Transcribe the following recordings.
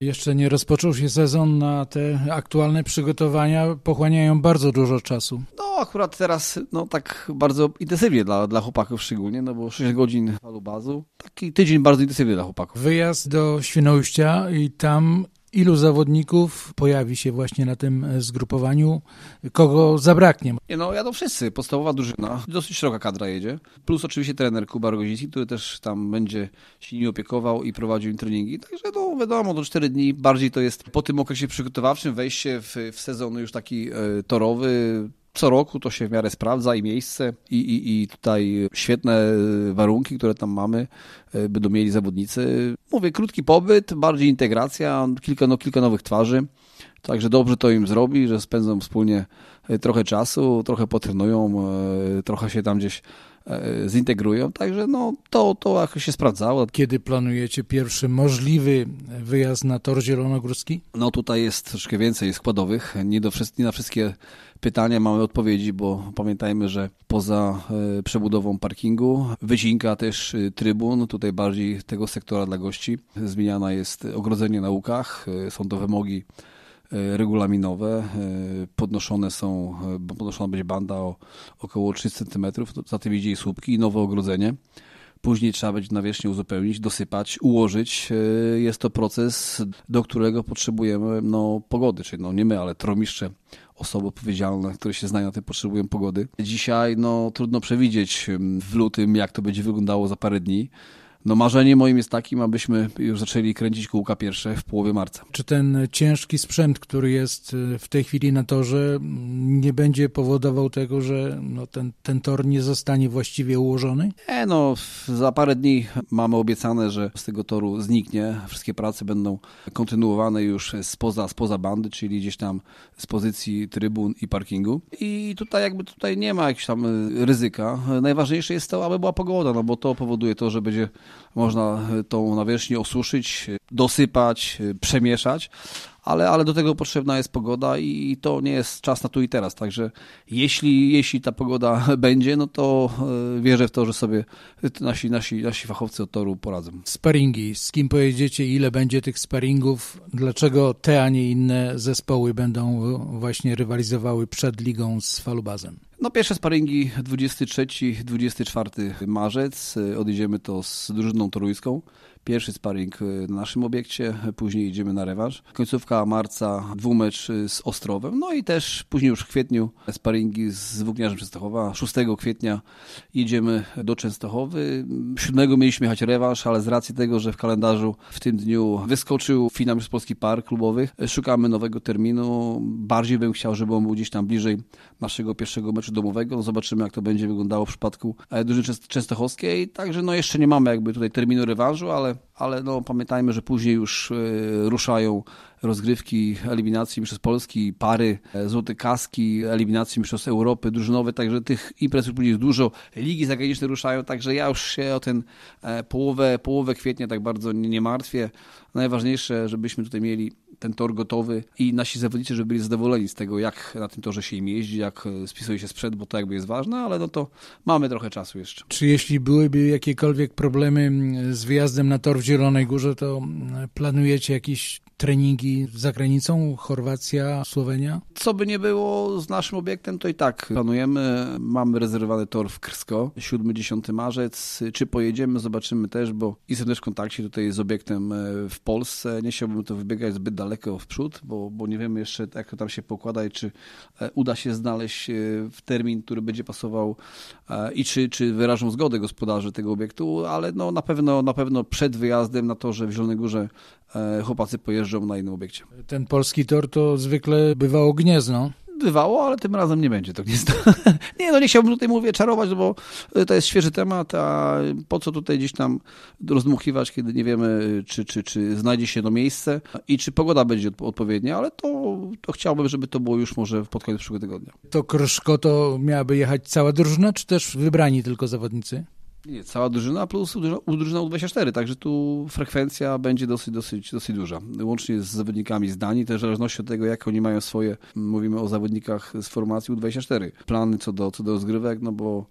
Jeszcze nie rozpoczął się sezon, na te aktualne przygotowania pochłaniają bardzo dużo czasu. No akurat teraz no tak bardzo intensywnie dla, dla chłopaków szczególnie, no bo 6 godzin bazu. Taki tydzień bardzo intensywny dla chłopaków. Wyjazd do Świnoujścia i tam Ilu zawodników pojawi się właśnie na tym zgrupowaniu? Kogo zabraknie? Nie, no jadą wszyscy. Podstawowa drużyna. Dosyć szeroka kadra jedzie. Plus oczywiście trener Kuba Rogozicki, który też tam będzie się nimi opiekował i prowadził im treningi. Także no wiadomo, do 4 dni bardziej to jest po tym okresie przygotowawczym wejście w, w sezon już taki e, torowy, co roku to się w miarę sprawdza i miejsce, i, i, i tutaj świetne warunki, które tam mamy, e, będą mieli zawodnicy. Mówię, krótki pobyt, bardziej integracja, kilka, no, kilka nowych twarzy. Także dobrze to im zrobi, że spędzą wspólnie e, trochę czasu, trochę potrenują, e, trochę się tam gdzieś zintegrują, także no, to, to się sprawdzało. Kiedy planujecie pierwszy możliwy wyjazd na tor zielonogórski? No tutaj jest troszkę więcej składowych, nie, do, nie na wszystkie pytania mamy odpowiedzi, bo pamiętajmy, że poza e, przebudową parkingu wycinka też e, trybun, tutaj bardziej tego sektora dla gości. Zmieniana jest ogrodzenie na łukach, e, są to wymogi regulaminowe. Podnoszone są, podnoszona będzie banda o około 3 cm, za tym idzie i słupki i nowe ogrodzenie. Później trzeba będzie nawierzchnię uzupełnić, dosypać, ułożyć. Jest to proces, do którego potrzebujemy no, pogody, czyli no, nie my, ale tromiszcze osoby odpowiedzialne, które się znają na tym, potrzebują pogody. Dzisiaj no, trudno przewidzieć w lutym, jak to będzie wyglądało za parę dni. No marzenie moim jest takim, abyśmy już zaczęli kręcić kółka pierwsze w połowie marca. Czy ten ciężki sprzęt, który jest y, w tej chwili na torze, nie będzie powodował tego, że no ten, ten tor nie zostanie właściwie ułożony? Nie, no za parę dni mamy obiecane, że z tego toru zniknie. Wszystkie prace będą kontynuowane już spoza, spoza bandy, czyli gdzieś tam z pozycji trybun i parkingu. I tutaj jakby tutaj nie ma jakiegoś tam ryzyka. Najważniejsze jest to, aby była pogoda, no bo to powoduje to, że będzie można tą nawierzchnię osuszyć, dosypać, przemieszać, ale, ale do tego potrzebna jest pogoda i to nie jest czas na tu i teraz. Także jeśli, jeśli ta pogoda będzie, no to e, wierzę w to, że sobie nasi, nasi, nasi fachowcy od toru poradzą. Sparingi. Z kim pojedziecie? Ile będzie tych sparingów? Dlaczego te, a nie inne zespoły będą właśnie rywalizowały przed ligą z Falubazem? No pierwsze sparingi 23-24 marzec. Odjedziemy to z drużyną toruńską. Pierwszy sparring na naszym obiekcie, później idziemy na rewanż. Końcówka marca dwumecz z Ostrowem, no i też później już w kwietniu sparingi z Włókniarzem Częstochowa. 6 kwietnia jedziemy do Częstochowy. 7 mieliśmy jechać rewanż, ale z racji tego, że w kalendarzu w tym dniu wyskoczył finał z Polski Park klubowych, szukamy nowego terminu. Bardziej bym chciał, żeby on był gdzieś tam bliżej naszego pierwszego meczu domowego. No zobaczymy, jak to będzie wyglądało w przypadku e, drużyny częstochowskiej. Także no jeszcze nie mamy jakby tutaj terminu rewanżu, ale, ale no pamiętajmy, że później już e, ruszają rozgrywki eliminacji przez Polski, pary, e, złote kaski, eliminacji mistrzostw Europy, drużynowe, także tych imprez już później jest dużo, ligi zagraniczne ruszają, także ja już się o ten połowę, połowę kwietnia tak bardzo nie, martwię. Najważniejsze, żebyśmy tutaj mieli ten tor gotowy i nasi zawodnicy, żeby byli zadowoleni z tego, jak na tym torze się im jeździ, jak e, spisuje się sprzęt, bo to jakby jest ważne, ale no to mamy trochę czasu jeszcze. Czy jeśli byłyby jakiekolwiek problemy z wyjazdem na tor w Zielonej Górze, to planujecie jakiś treningi za granicą, Chorwacja, Słowenia? Co by nie było z naszym obiektem, to i tak planujemy. Mamy rezerwowany tor w Krsko, 7-10 marzec. Czy pojedziemy, zobaczymy też, bo jestem też w kontakcie tutaj z obiektem e, w Polsce. Nie chciałbym to wybiegać zbyt daleko w przód, bo, bo nie wiemy jeszcze, jak to tam się pokłada i czy e, uda się znaleźć e, w termin, który będzie pasował i czy, czy wyrażą zgodę gospodarzy tego obiektu, ale no, na, pewno, na pewno przed wyjazdem na torze w Zielonej Górze chłopacy pojeżdżą na innym obiekcie. Ten polski tor to zwykle bywało gniezno bywało, ale tym razem nie będzie to gniezdo. nie, no nie chciałbym tutaj, mówię, czarować, bo to jest świeży temat, a po co tutaj gdzieś tam rozdmuchiwać, kiedy nie wiemy, czy, czy, czy znajdzie się to miejsce i czy pogoda będzie odpowiednia, ale to, to chciałbym, żeby to było już może pod koniec przyszłego tygodnia. To Kroszko to miałaby jechać cała drużyna, czy też wybrani tylko zawodnicy? Nie, cała drużyna plus drużyna U24, także tu frekwencja będzie dosyć, dosyć, dosyć duża. Łącznie z zawodnikami z Danii, też w zależności od tego, jak oni mają swoje, mówimy o zawodnikach z formacji U24, plany co do, co do rozgrywek, no bo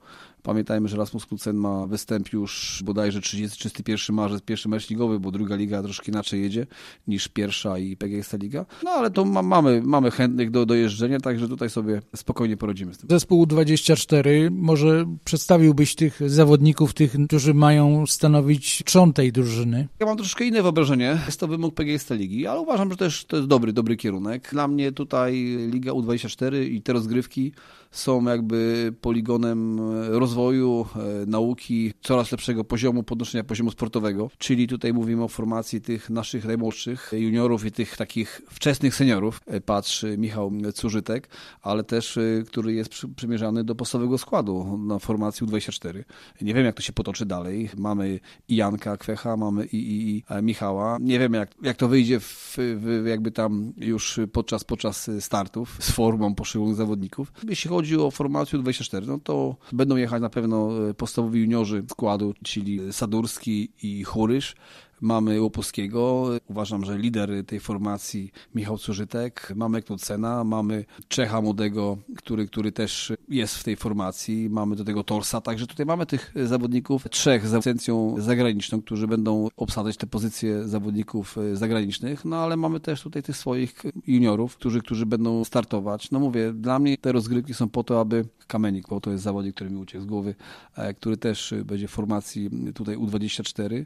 Pamiętajmy, że Rasmus Klucen ma występ już bodajże 30-31 marzec, pierwszy mecz ligowy, bo druga liga troszkę inaczej jedzie niż pierwsza i PGS Liga. No ale to ma, mamy, mamy chętnych do, do jeżdżenia, także tutaj sobie spokojnie poradzimy z tym. Zespół 24, może przedstawiłbyś tych zawodników, tych, którzy mają stanowić trzon tej drużyny? Ja mam troszkę inne wyobrażenie. Jest to wymóg PGS Ligi, ale uważam, że też to jest dobry, dobry kierunek. Dla mnie tutaj Liga U24 i te rozgrywki są jakby poligonem rozwoju, e, nauki, coraz lepszego poziomu, podnoszenia poziomu sportowego. Czyli tutaj mówimy o formacji tych naszych najmłodszych juniorów i tych takich wczesnych seniorów. E, patrz Michał Cużytek, ale też, e, który jest przymierzany do podstawowego składu na formacji U24. Nie wiem, jak to się potoczy dalej. Mamy i Janka Kwecha, mamy i, i, i Michała. Nie wiem, jak, jak to wyjdzie w, w, jakby tam już podczas, podczas startów z formą poszczególnych zawodników. Jeśli chodzi chodzi o formację 24, no to będą jechać na pewno e, podstawowi juniorzy składu, czyli Sadurski i Churysz. Mamy Łopuskiego, uważam, że lider tej formacji Michał Cużytek, mamy Knudsena, mamy Czecha młodego, który, który też jest w tej formacji, mamy do tego Torsa, także tutaj mamy tych zawodników, trzech z licencją zagraniczną, którzy będą obsadzać te pozycje zawodników zagranicznych, no ale mamy też tutaj tych swoich juniorów, którzy, którzy będą startować. No mówię, dla mnie te rozgrywki są po to, aby Kamenik, bo to jest zawodnik, który mi uciekł z głowy, e, który też będzie w formacji tutaj U24,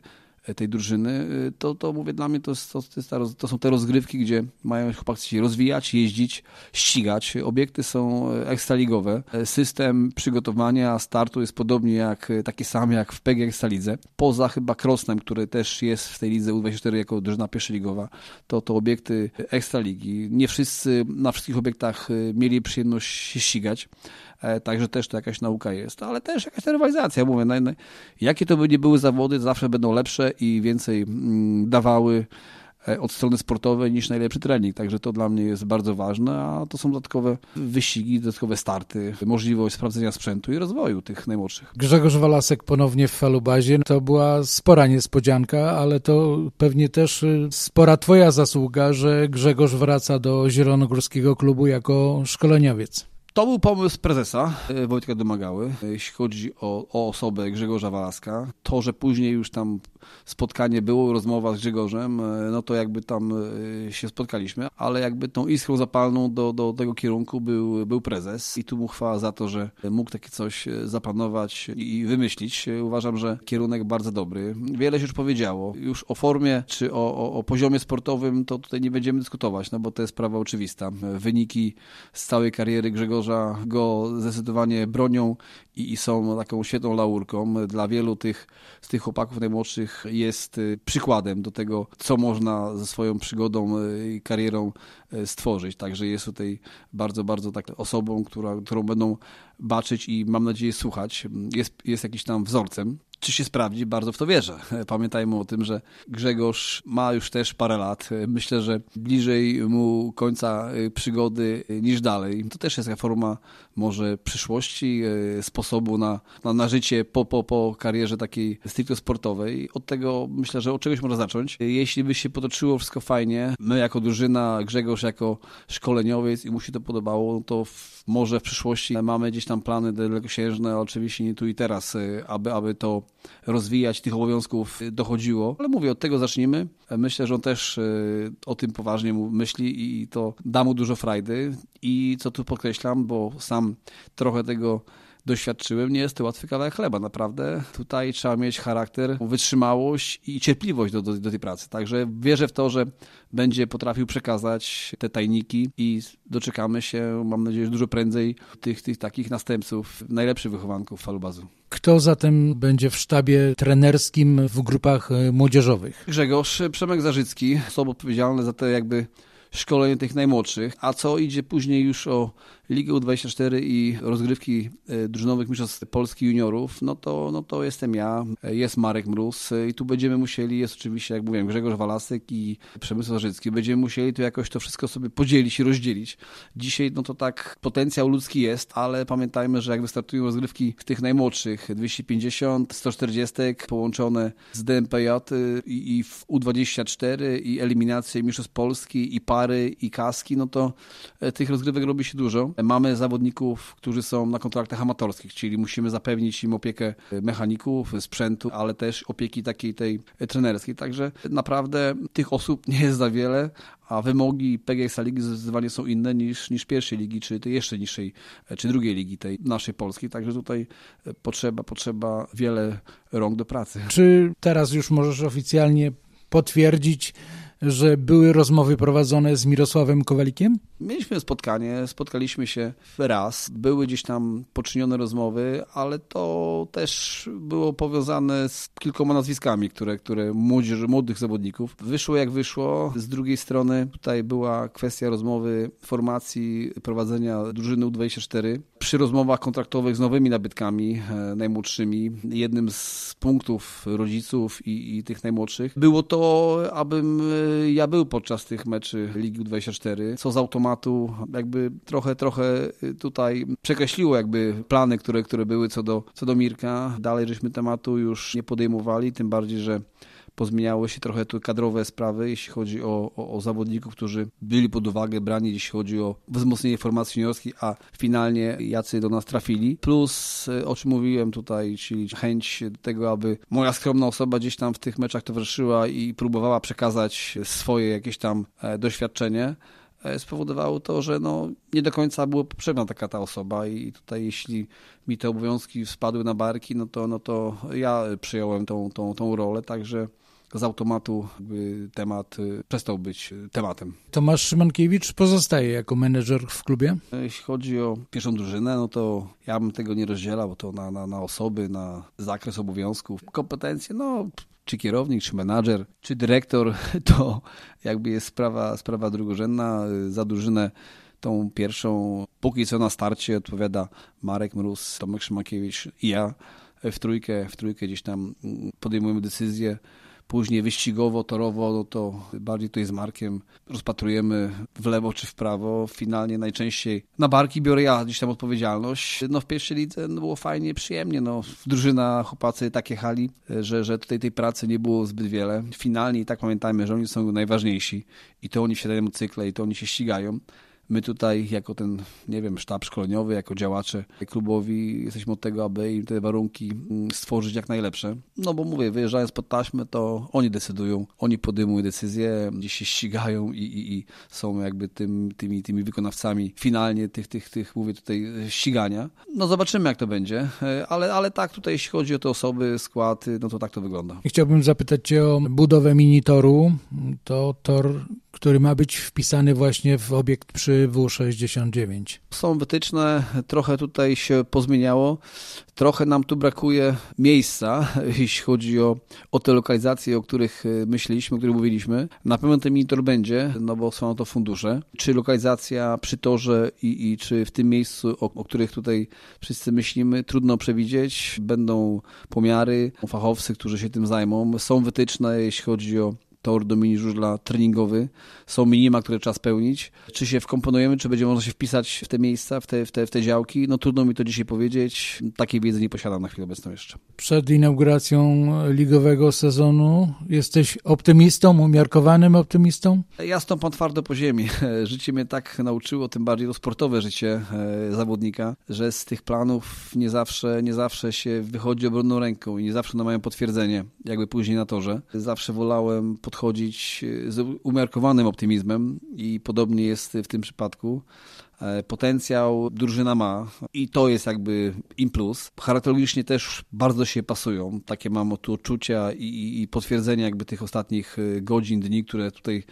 tej drużyny, y, to, to mówię, dla mnie to, to, to są te rozgrywki, gdzie mają chłopaki się rozwijać, jeździć, ścigać. Obiekty są e, ekstraligowe. E, system przygotowania startu jest podobnie jak, e, taki sam jak w PG Ekstralidze. Poza chyba Krosnem, który też jest w tej lidze U24 jako drużyna pierwszoligowa, to to obiekty ekstraligi. Nie wszyscy na wszystkich obiektach mieli przyjemność się ścigać. E, także też to jakaś nauka jest, ale też jakaś rywalizacja. Mówię, jakie to by nie były zawody, zawsze będą lepsze i więcej mm, dawały e, od strony sportowej niż najlepszy trening. Także to dla mnie jest bardzo ważne, a to są dodatkowe wyścigi, dodatkowe starty, możliwość sprawdzenia sprzętu i rozwoju tych najmłodszych. Grzegorz Walasek ponownie w falubazie. To była spora niespodzianka, ale to pewnie też y, spora twoja zasługa, że Grzegorz wraca do Zielonogórskiego Klubu jako szkoleniowiec. To był pomysł prezesa e, Wojtka Domagały, e, jeśli chodzi o, o osobę Grzegorza Walaska. To, że później już tam spotkanie było, rozmowa z Grzegorzem, e, no to jakby tam się spotkaliśmy, ale jakby tą iskrą zapalną do, do tego kierunku był, był prezes i tu mu chwała za to, że mógł takie coś zapanować i wymyślić. Uważam, że kierunek bardzo dobry. Wiele się już powiedziało. Już o formie czy o, o, o poziomie sportowym to tutaj nie będziemy dyskutować, no bo to jest sprawa oczywista. Wyniki z całej kariery Grzegorza go zdecydowanie bronią i, i są taką świetną laurką. Dla wielu tych, z tych chłopaków najmłodszych jest y, przykładem do tego, co można ze swoją przygodą y, i karierą y, stworzyć. Także jest tutaj bardzo, bardzo tak osobą, która, którą będą baczyć i mam nadzieję słuchać. Jest, jest jakiś tam wzorcem czy się sprawdzi, bardzo w to wierzę. Pamiętajmy o tym, że Grzegorz ma już też parę lat. Myślę, że bliżej mu końca przygody niż dalej. To też jest forma może przyszłości, sposobu na, na, na życie po, po, po karierze takiej stricte sportowej. Od tego myślę, że od czegoś można zacząć. Jeśli by się potoczyło wszystko fajnie, my jako drużyna, Grzegorz jako szkoleniowiec i mu się to podobało, to w, może w przyszłości mamy gdzieś tam plany dalekosiężne, oczywiście nie tu i teraz, y, aby, aby to rozwijać, tych obowiązków dochodziło. Ale mówię, od tego zacznijmy. Myślę, że on też y, o tym poważnie myśli i to da mu dużo frajdy. I co tu podkreślam, bo sam trochę tego doświadczyłem, nie jest to łatwy kawałek chleba, naprawdę. Tutaj trzeba mieć charakter, wytrzymałość i cierpliwość do, do, do tej pracy. Także wierzę w to, że będzie potrafił przekazać te tajniki i doczekamy się, mam nadzieję, że dużo prędzej tych, tych takich następców, najlepszych wychowanków falubazu. Kto zatem będzie w sztabie trenerskim w grupach e, młodzieżowych? Grzegorz Przemek Zarzycki, osoba odpowiedzialna za te jakby szkolenie tych najmłodszych, a co idzie później już o Ligę U24 i rozgrywki e, drużynowych mistrzostw Polski juniorów, no to, no to jestem ja, e, jest Marek Mróz e, i tu będziemy musieli, jest oczywiście, jak mówiłem, Grzegorz Walasek i Przemysł Zarzycki, będziemy musieli tu jakoś to wszystko sobie podzielić i rozdzielić. Dzisiaj, no to tak, potencjał ludzki jest, ale pamiętajmy, że jak wystartują rozgrywki tych najmłodszych, 250, 140 połączone z DMPJ i, i w U24 i eliminacje Mistrzostw Polski i par i kaski, no to tych rozgrywek robi się dużo. Mamy zawodników, którzy są na kontraktach amatorskich, czyli musimy zapewnić im opiekę mechaników, sprzętu, ale też opieki takiej tej trenerskiej. Także naprawdę tych osób nie jest za wiele, a wymogi PGX Ligi zdecydowanie są inne niż, niż pierwszej ligi, czy tej jeszcze niższej, czy drugiej ligi, tej naszej polskiej. Także tutaj potrzeba, potrzeba wiele rąk do pracy. Czy teraz już możesz oficjalnie potwierdzić, że były rozmowy prowadzone z Mirosławem Kowalikiem? Mieliśmy spotkanie, spotkaliśmy się raz, były gdzieś tam poczynione rozmowy, ale to też było powiązane z kilkoma nazwiskami, które, które młodzież, młodych zawodników. Wyszło jak wyszło. Z drugiej strony tutaj była kwestia rozmowy formacji prowadzenia drużyny U24. Przy rozmowach kontraktowych z nowymi nabytkami, e, najmłodszymi, jednym z punktów rodziców i, i tych najmłodszych było to, abym e, ja był podczas tych meczy Ligi U24, co z automatu jakby trochę, trochę tutaj przekreśliło jakby plany, które, które były co do, co do Mirka. Dalej żeśmy tematu już nie podejmowali, tym bardziej, że pozmieniały się trochę tu kadrowe sprawy, jeśli chodzi o, o, o, zawodników, którzy byli pod uwagę brani, jeśli chodzi o wzmocnienie formacji juniorskiej, a finalnie jacy do nas trafili. Plus, o czym mówiłem tutaj, czyli chęć tego, aby moja skromna osoba gdzieś tam w tych meczach towarzyszyła i próbowała przekazać swoje jakieś tam e, doświadczenie. E, spowodowało to, że no, nie do końca była potrzebna taka ta osoba i tutaj jeśli mi te obowiązki spadły na barki, no to, no to ja przyjąłem tą, tą, tą rolę, także z automatu temat y, przestał być tematem. Tomasz Szymankiewicz pozostaje jako menedżer w klubie? Jeśli chodzi o pierwszą drużynę, no to ja bym tego nie rozdzielał, bo to na, na, na osoby, na zakres obowiązków, kompetencje, no czy kierownik, czy menadżer, czy dyrektor, to jakby jest sprawa, sprawa drugorzędna. Za drużynę tą pierwszą, póki co na starcie odpowiada Marek Mróz, Tomek Szymakiewicz i ja. W trójkę, w trójkę gdzieś tam podejmujemy decyzje Później wyścigowo, torowo, no to bardziej tutaj z Markiem rozpatrujemy w lewo czy w prawo. Finalnie najczęściej na barki biorę ja gdzieś tam odpowiedzialność. No w pierwszej lidze no, było fajnie, przyjemnie. No, drużyna, chłopacy takie hali, że, że tutaj tej pracy nie było zbyt wiele. Finalnie i tak pamiętajmy, że oni są najważniejsi i to oni wsiadają cykle i to oni się ścigają. My tutaj, jako ten, nie wiem, sztab szkoleniowy, jako działacze klubowi, jesteśmy od tego, aby im te warunki mm, stworzyć jak najlepsze. No bo mówię, wyjeżdżając pod taśmę, to oni decydują, oni podejmują decyzje, gdzieś się ścigają i, i, i są jakby tym, tymi, tymi wykonawcami finalnie tych, tych, tych, mówię tutaj, ścigania. No zobaczymy, jak to będzie, e, ale, ale tak, tutaj jeśli chodzi o te osoby, skład, no to tak to wygląda. Chciałbym zapytać Cię o budowę minitoru. To tor który ma być wpisany właśnie w obiekt przy W69. Są wytyczne, trochę tutaj się pozmieniało, trochę nam tu brakuje miejsca, jeśli chodzi o, o te lokalizacje, o których e, myśleliśmy, o których mówiliśmy. Na pewno ten monitor będzie, no bo są to fundusze. Czy lokalizacja przy torze i, i czy w tym miejscu, o, o których tutaj wszyscy myślimy, trudno przewidzieć. Będą pomiary, fachowcy, którzy się tym zajmą. Są wytyczne, jeśli chodzi o tor do mini żużla treningowy. Są minima, które trzeba spełnić. Czy się wkomponujemy, czy będzie można się wpisać w te miejsca, w te, w te, w te działki? No trudno mi to dzisiaj powiedzieć. Takiej wiedzy nie posiadam na chwilę obecną jeszcze. Przed inauguracją ligowego sezonu jesteś optymistą, umiarkowanym optymistą? Ja stąpam twardo po ziemi. Życie mnie tak nauczyło, tym bardziej to sportowe życie e, zawodnika, że z tych planów nie zawsze, nie zawsze się wychodzi obronną ręką i nie zawsze one mają potwierdzenie, jakby później na torze. Zawsze wolałem podchodzić e, z umiarkowanym optymizmem i podobnie jest w tym przypadku. E, potencjał drużyna ma i to jest jakby im plus. Charakterologicznie też bardzo się pasują. Takie mam tu odczucia i, i potwierdzenia jakby tych ostatnich e, godzin, dni, które tutaj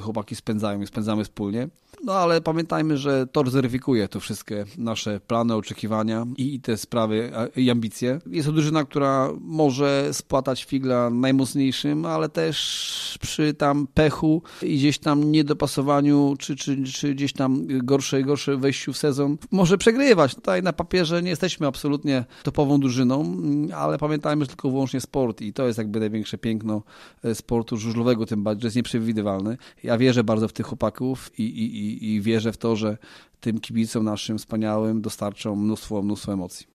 chłopaki spędzają i spędzamy wspólnie. No ale pamiętajmy, że Tor zweryfikuje to wszystkie nasze plany, oczekiwania i te sprawy i ambicje. Jest to drużyna, która może spłatać figla najmocniejszym, ale też przy tam pechu i gdzieś tam niedopasowaniu, czy, czy, czy gdzieś tam gorsze, gorsze wejściu w sezon, może przegrywać. Tutaj na papierze nie jesteśmy absolutnie topową drużyną, ale pamiętajmy, że tylko wyłącznie sport i to jest jakby największe piękno e, sportu żużlowego, tym bardziej, że jest nieprzewidywalny. Ja wierzę bardzo w tych chłopaków i, i, i, wierzę w to, że tym kibicom naszym wspaniałym dostarczą mnóstwo, mnóstwo emocji.